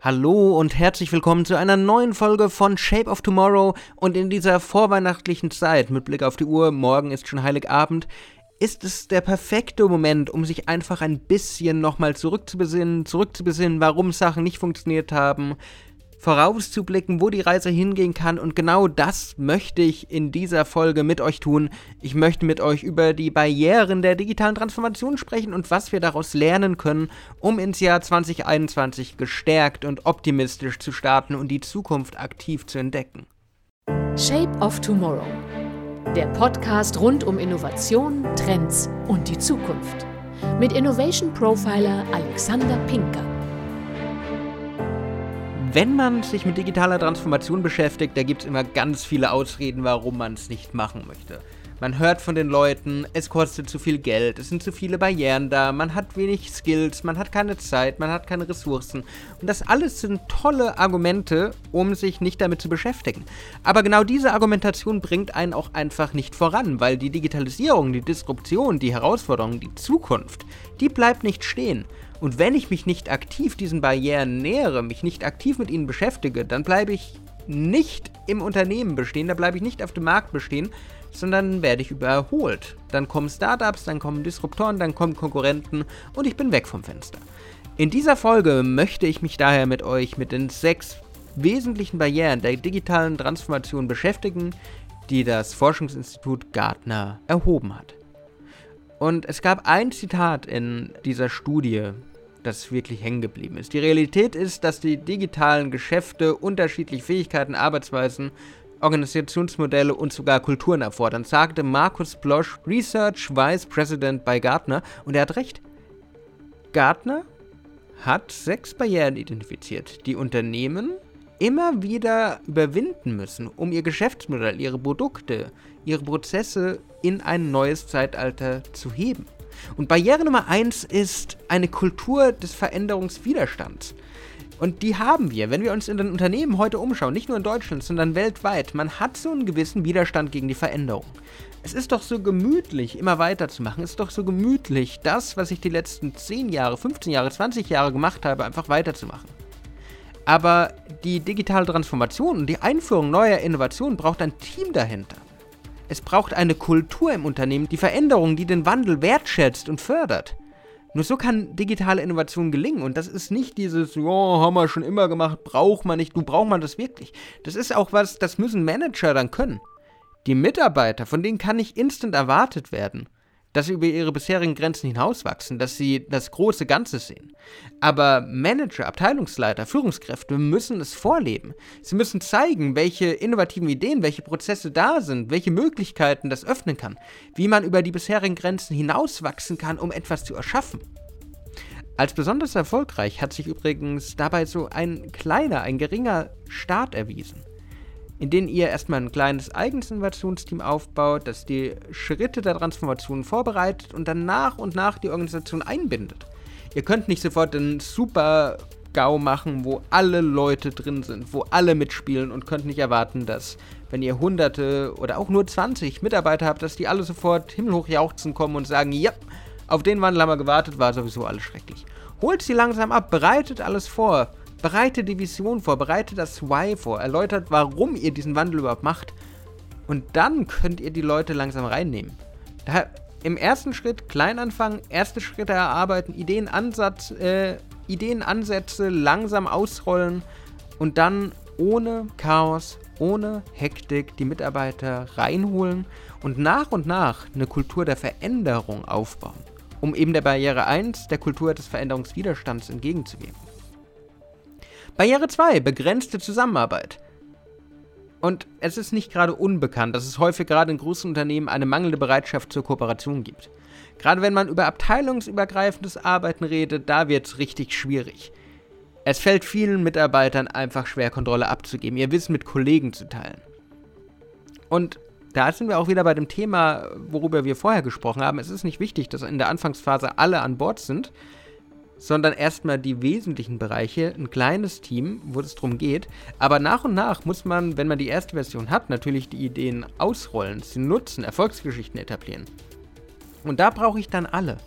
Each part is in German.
Hallo und herzlich willkommen zu einer neuen Folge von Shape of Tomorrow. Und in dieser vorweihnachtlichen Zeit mit Blick auf die Uhr, morgen ist schon Heiligabend, ist es der perfekte Moment, um sich einfach ein bisschen nochmal zurückzubesinnen, zurückzubesinnen, warum Sachen nicht funktioniert haben, vorauszublicken, wo die Reise hingehen kann. Und genau das möchte ich in dieser Folge mit euch tun. Ich möchte mit euch über die Barrieren der digitalen Transformation sprechen und was wir daraus lernen können, um ins Jahr 2021 gestärkt und optimistisch zu starten und die Zukunft aktiv zu entdecken. Shape of Tomorrow. Der Podcast rund um Innovation, Trends und die Zukunft. Mit Innovation Profiler Alexander Pinker. Wenn man sich mit digitaler Transformation beschäftigt, da gibt es immer ganz viele Ausreden, warum man es nicht machen möchte. Man hört von den Leuten, es kostet zu viel Geld, es sind zu viele Barrieren da, man hat wenig Skills, man hat keine Zeit, man hat keine Ressourcen. Und das alles sind tolle Argumente, um sich nicht damit zu beschäftigen. Aber genau diese Argumentation bringt einen auch einfach nicht voran, weil die Digitalisierung, die Disruption, die Herausforderung, die Zukunft, die bleibt nicht stehen. Und wenn ich mich nicht aktiv diesen Barrieren nähere, mich nicht aktiv mit ihnen beschäftige, dann bleibe ich nicht im Unternehmen bestehen, da bleibe ich nicht auf dem Markt bestehen, sondern werde ich überholt. Dann kommen Startups, dann kommen Disruptoren, dann kommen Konkurrenten und ich bin weg vom Fenster. In dieser Folge möchte ich mich daher mit euch mit den sechs wesentlichen Barrieren der digitalen Transformation beschäftigen, die das Forschungsinstitut Gartner erhoben hat. Und es gab ein Zitat in dieser Studie, das wirklich hängen geblieben ist. Die Realität ist, dass die digitalen Geschäfte unterschiedliche Fähigkeiten, Arbeitsweisen, Organisationsmodelle und sogar Kulturen erfordern, sagte Markus Blosch, Research Vice President bei Gartner, und er hat recht. Gartner hat sechs Barrieren identifiziert, die Unternehmen immer wieder überwinden müssen, um ihr Geschäftsmodell, ihre Produkte, ihre Prozesse in ein neues Zeitalter zu heben. Und Barriere Nummer eins ist eine Kultur des Veränderungswiderstands. Und die haben wir, wenn wir uns in den Unternehmen heute umschauen, nicht nur in Deutschland, sondern weltweit. Man hat so einen gewissen Widerstand gegen die Veränderung. Es ist doch so gemütlich, immer weiterzumachen. Es ist doch so gemütlich, das, was ich die letzten 10 Jahre, 15 Jahre, 20 Jahre gemacht habe, einfach weiterzumachen. Aber die digitale Transformation und die Einführung neuer Innovationen braucht ein Team dahinter. Es braucht eine Kultur im Unternehmen, die Veränderung, die den Wandel wertschätzt und fördert. Nur so kann digitale Innovation gelingen. Und das ist nicht dieses, ja, haben wir schon immer gemacht, braucht man nicht, du braucht man das wirklich. Das ist auch was, das müssen Manager dann können. Die Mitarbeiter, von denen kann nicht instant erwartet werden dass sie über ihre bisherigen Grenzen hinauswachsen, dass sie das große Ganze sehen. Aber Manager, Abteilungsleiter, Führungskräfte müssen es vorleben. Sie müssen zeigen, welche innovativen Ideen, welche Prozesse da sind, welche Möglichkeiten das öffnen kann, wie man über die bisherigen Grenzen hinauswachsen kann, um etwas zu erschaffen. Als besonders erfolgreich hat sich übrigens dabei so ein kleiner, ein geringer Start erwiesen in denen ihr erstmal ein kleines eigenes Innovationsteam aufbaut, das die Schritte der Transformation vorbereitet und dann nach und nach die Organisation einbindet. Ihr könnt nicht sofort einen super GAU machen, wo alle Leute drin sind, wo alle mitspielen und könnt nicht erwarten, dass, wenn ihr hunderte oder auch nur 20 Mitarbeiter habt, dass die alle sofort himmelhoch jauchzen kommen und sagen, ja, auf den Wandel haben wir gewartet, war sowieso alles schrecklich. Holt sie langsam ab, bereitet alles vor, Bereite die Vision vor, bereite das Why vor, erläutert, warum ihr diesen Wandel überhaupt macht. Und dann könnt ihr die Leute langsam reinnehmen. Daher im ersten Schritt klein anfangen, erste Schritte erarbeiten, Ideenansatz, äh, Ideenansätze langsam ausrollen und dann ohne Chaos, ohne Hektik die Mitarbeiter reinholen und nach und nach eine Kultur der Veränderung aufbauen, um eben der Barriere 1, der Kultur des Veränderungswiderstands entgegenzuwirken. Barriere 2, begrenzte Zusammenarbeit. Und es ist nicht gerade unbekannt, dass es häufig gerade in großen Unternehmen eine mangelnde Bereitschaft zur Kooperation gibt. Gerade wenn man über abteilungsübergreifendes Arbeiten redet, da wird es richtig schwierig. Es fällt vielen Mitarbeitern einfach schwer, Kontrolle abzugeben, ihr Wissen mit Kollegen zu teilen. Und da sind wir auch wieder bei dem Thema, worüber wir vorher gesprochen haben. Es ist nicht wichtig, dass in der Anfangsphase alle an Bord sind, sondern erstmal die wesentlichen Bereiche, ein kleines Team, wo es darum geht. Aber nach und nach muss man, wenn man die erste Version hat, natürlich die Ideen ausrollen, sie nutzen, Erfolgsgeschichten etablieren. Und da brauche ich dann alle.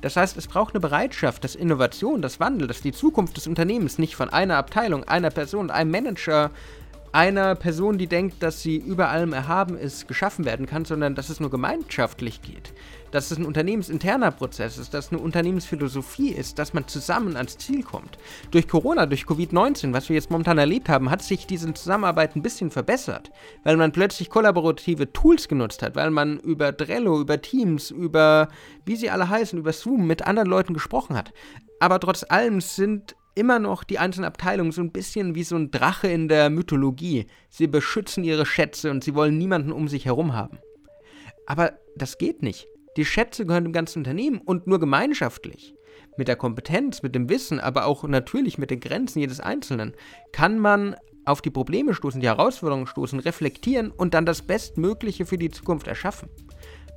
Das heißt, es braucht eine Bereitschaft, dass Innovation, das Wandel, dass die Zukunft des Unternehmens nicht von einer Abteilung, einer Person, einem Manager, einer Person, die denkt, dass sie über allem erhaben ist, geschaffen werden kann, sondern dass es nur gemeinschaftlich geht. Dass es ein unternehmensinterner Prozess ist, dass es eine Unternehmensphilosophie ist, dass man zusammen ans Ziel kommt. Durch Corona, durch Covid-19, was wir jetzt momentan erlebt haben, hat sich diese Zusammenarbeit ein bisschen verbessert, weil man plötzlich kollaborative Tools genutzt hat, weil man über Drello, über Teams, über wie sie alle heißen, über Zoom mit anderen Leuten gesprochen hat. Aber trotz allem sind immer noch die einzelnen Abteilungen so ein bisschen wie so ein Drache in der Mythologie. Sie beschützen ihre Schätze und sie wollen niemanden um sich herum haben. Aber das geht nicht. Die Schätze gehören dem ganzen Unternehmen und nur gemeinschaftlich. Mit der Kompetenz, mit dem Wissen, aber auch natürlich mit den Grenzen jedes Einzelnen kann man auf die Probleme stoßen, die Herausforderungen stoßen, reflektieren und dann das Bestmögliche für die Zukunft erschaffen.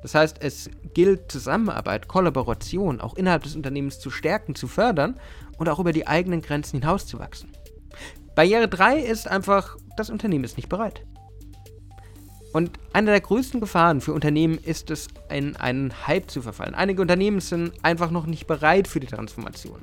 Das heißt, es gilt Zusammenarbeit, Kollaboration auch innerhalb des Unternehmens zu stärken, zu fördern und auch über die eigenen Grenzen hinauszuwachsen. Barriere 3 ist einfach, das Unternehmen ist nicht bereit. Und eine der größten Gefahren für Unternehmen ist es, in einen Hype zu verfallen. Einige Unternehmen sind einfach noch nicht bereit für die Transformation.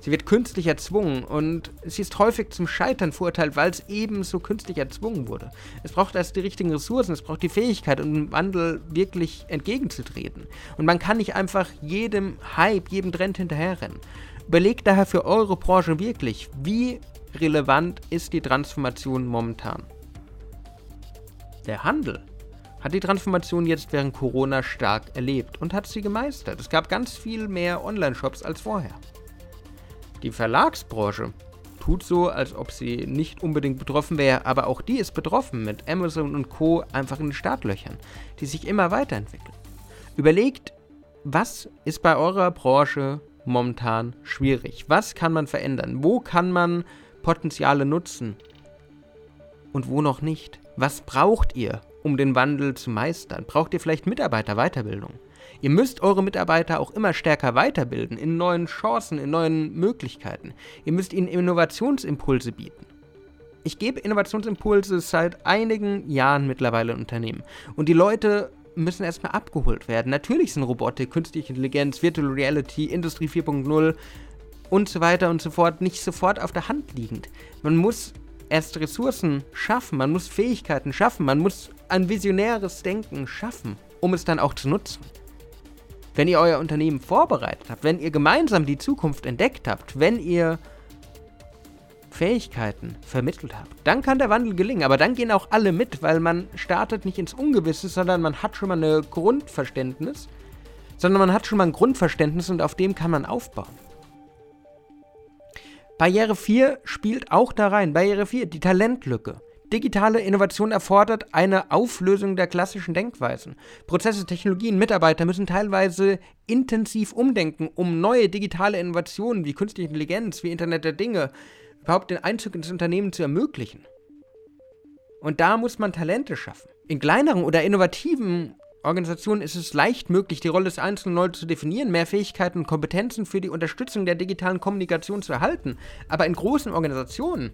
Sie wird künstlich erzwungen und sie ist häufig zum Scheitern verurteilt, weil es eben so künstlich erzwungen wurde. Es braucht erst die richtigen Ressourcen, es braucht die Fähigkeit, um dem Wandel wirklich entgegenzutreten. Und man kann nicht einfach jedem Hype, jedem Trend hinterherrennen. Überlegt daher für eure Branche wirklich, wie relevant ist die Transformation momentan. Der Handel hat die Transformation jetzt während Corona stark erlebt und hat sie gemeistert. Es gab ganz viel mehr Online-Shops als vorher. Die Verlagsbranche tut so, als ob sie nicht unbedingt betroffen wäre, aber auch die ist betroffen mit Amazon und Co. einfach in den Startlöchern, die sich immer weiterentwickeln. Überlegt, was ist bei eurer Branche momentan schwierig? Was kann man verändern? Wo kann man Potenziale nutzen? Und wo noch nicht? Was braucht ihr, um den Wandel zu meistern? Braucht ihr vielleicht Mitarbeiterweiterbildung? Ihr müsst eure Mitarbeiter auch immer stärker weiterbilden, in neuen Chancen, in neuen Möglichkeiten. Ihr müsst ihnen Innovationsimpulse bieten. Ich gebe Innovationsimpulse seit einigen Jahren mittlerweile in Unternehmen. Und die Leute müssen erstmal abgeholt werden. Natürlich sind Robotik, künstliche Intelligenz, Virtual Reality, Industrie 4.0 und so weiter und so fort nicht sofort auf der Hand liegend. Man muss erst Ressourcen schaffen, man muss Fähigkeiten schaffen, man muss ein visionäres Denken schaffen, um es dann auch zu nutzen. Wenn ihr euer Unternehmen vorbereitet habt, wenn ihr gemeinsam die Zukunft entdeckt habt, wenn ihr Fähigkeiten vermittelt habt, dann kann der Wandel gelingen. Aber dann gehen auch alle mit, weil man startet nicht ins Ungewisse, sondern man hat schon mal ein Grundverständnis, sondern man hat schon mal ein Grundverständnis und auf dem kann man aufbauen. Barriere 4 spielt auch da rein. Barriere 4, die Talentlücke. Digitale Innovation erfordert eine Auflösung der klassischen Denkweisen. Prozesse, Technologien, Mitarbeiter müssen teilweise intensiv umdenken, um neue digitale Innovationen wie künstliche Intelligenz, wie Internet der Dinge überhaupt den Einzug ins Unternehmen zu ermöglichen. Und da muss man Talente schaffen. In kleineren oder innovativen Organisationen ist es leicht möglich, die Rolle des Einzelnen neu zu definieren, mehr Fähigkeiten und Kompetenzen für die Unterstützung der digitalen Kommunikation zu erhalten. Aber in großen Organisationen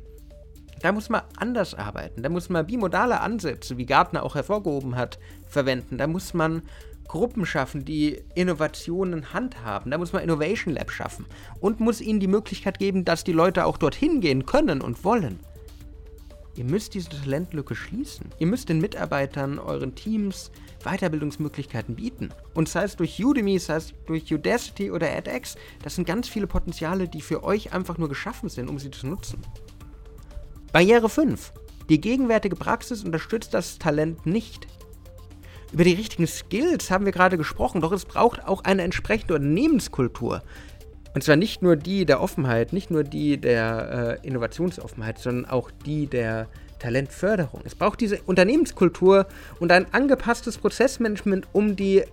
da muss man anders arbeiten. Da muss man bimodale Ansätze, wie Gartner auch hervorgehoben hat, verwenden. Da muss man Gruppen schaffen, die Innovationen handhaben. Da muss man Innovation Lab schaffen und muss ihnen die Möglichkeit geben, dass die Leute auch dorthin gehen können und wollen. Ihr müsst diese Talentlücke schließen. Ihr müsst den Mitarbeitern, euren Teams Weiterbildungsmöglichkeiten bieten. Und sei es durch Udemy, sei es durch Udacity oder edX, das sind ganz viele Potenziale, die für euch einfach nur geschaffen sind, um sie zu nutzen. Barriere 5. Die gegenwärtige Praxis unterstützt das Talent nicht. Über die richtigen Skills haben wir gerade gesprochen, doch es braucht auch eine entsprechende Unternehmenskultur. Und zwar nicht nur die der Offenheit, nicht nur die der äh, Innovationsoffenheit, sondern auch die der Talentförderung. Es braucht diese Unternehmenskultur und ein angepasstes Prozessmanagement, um die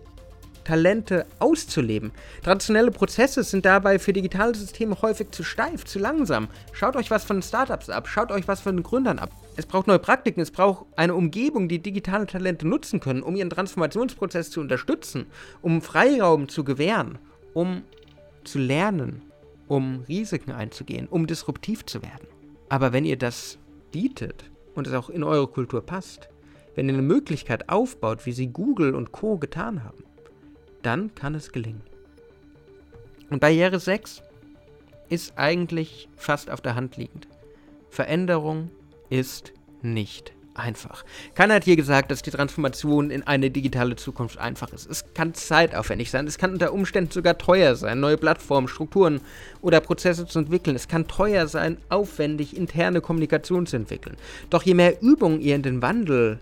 Talente auszuleben. Traditionelle Prozesse sind dabei für digitale Systeme häufig zu steif, zu langsam. Schaut euch was von Startups ab, schaut euch was von den Gründern ab. Es braucht neue Praktiken, es braucht eine Umgebung, die digitale Talente nutzen können, um ihren Transformationsprozess zu unterstützen, um Freiraum zu gewähren, um zu lernen, um Risiken einzugehen, um disruptiv zu werden. Aber wenn ihr das bietet und es auch in eure Kultur passt, wenn ihr eine Möglichkeit aufbaut, wie sie Google und Co getan haben, dann kann es gelingen. Und Barriere 6 ist eigentlich fast auf der Hand liegend. Veränderung ist nicht einfach. Keiner hat hier gesagt, dass die Transformation in eine digitale Zukunft einfach ist. Es kann zeitaufwendig sein, es kann unter Umständen sogar teuer sein, neue Plattformen, Strukturen oder Prozesse zu entwickeln. Es kann teuer sein, aufwendig interne Kommunikation zu entwickeln. Doch je mehr Übung ihr in den Wandel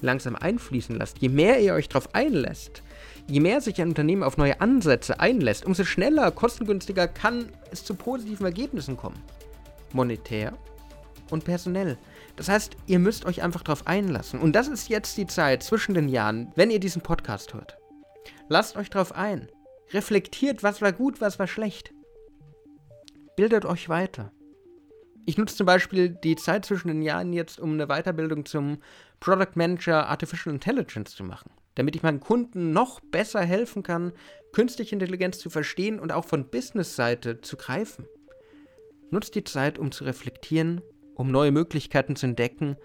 langsam einfließen lasst, je mehr ihr euch darauf einlässt, je mehr sich ein Unternehmen auf neue Ansätze einlässt, umso schneller, kostengünstiger kann es zu positiven Ergebnissen kommen. Monetär und personell. Das heißt, ihr müsst euch einfach darauf einlassen. Und das ist jetzt die Zeit zwischen den Jahren, wenn ihr diesen Podcast hört. Lasst euch darauf ein. Reflektiert, was war gut, was war schlecht. Bildet euch weiter. Ich nutze zum Beispiel die Zeit zwischen den Jahren jetzt, um eine Weiterbildung zum Product Manager Artificial Intelligence zu machen, damit ich meinen Kunden noch besser helfen kann, künstliche Intelligenz zu verstehen und auch von Business-Seite zu greifen. Nutzt die Zeit, um zu reflektieren um neue Möglichkeiten zu entdecken,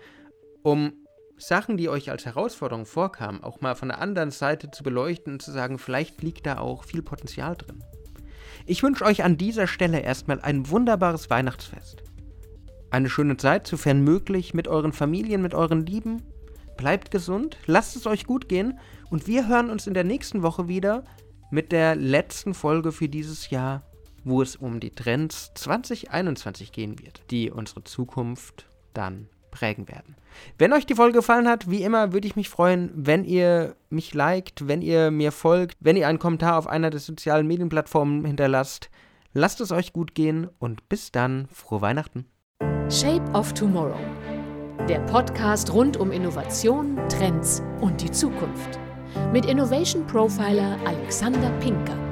um Sachen, die euch als Herausforderung vorkamen, auch mal von der anderen Seite zu beleuchten und zu sagen, vielleicht liegt da auch viel Potenzial drin. Ich wünsche euch an dieser Stelle erstmal ein wunderbares Weihnachtsfest. Eine schöne Zeit, sofern möglich, mit euren Familien, mit euren Lieben. Bleibt gesund, lasst es euch gut gehen und wir hören uns in der nächsten Woche wieder mit der letzten Folge für dieses Jahr wo es um die Trends 2021 gehen wird, die unsere Zukunft dann prägen werden. Wenn euch die Folge gefallen hat, wie immer würde ich mich freuen, wenn ihr mich liked, wenn ihr mir folgt, wenn ihr einen Kommentar auf einer der sozialen Medienplattformen hinterlasst. Lasst es euch gut gehen und bis dann, frohe Weihnachten. Shape of Tomorrow. Der Podcast rund um Innovation, Trends und die Zukunft. Mit Innovation Profiler Alexander Pinker.